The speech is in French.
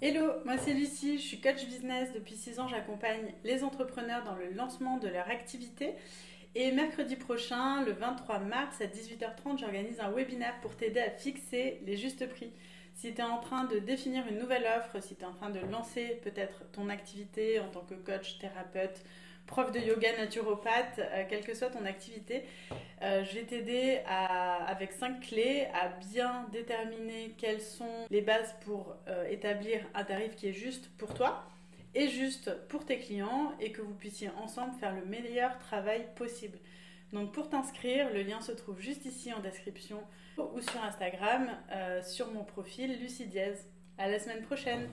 Hello, moi c'est Lucie, je suis coach business. Depuis 6 ans, j'accompagne les entrepreneurs dans le lancement de leur activité. Et mercredi prochain, le 23 mars à 18h30, j'organise un webinaire pour t'aider à fixer les justes prix. Si tu es en train de définir une nouvelle offre, si tu es en train de lancer peut-être ton activité en tant que coach, thérapeute, prof de yoga, naturopathe, euh, quelle que soit ton activité, euh, je vais t'aider avec cinq clés à bien déterminer quelles sont les bases pour euh, établir un tarif qui est juste pour toi et juste pour tes clients et que vous puissiez ensemble faire le meilleur travail possible. Donc pour t'inscrire, le lien se trouve juste ici en description ou sur Instagram sur mon profil Lucie Diaz. À la semaine prochaine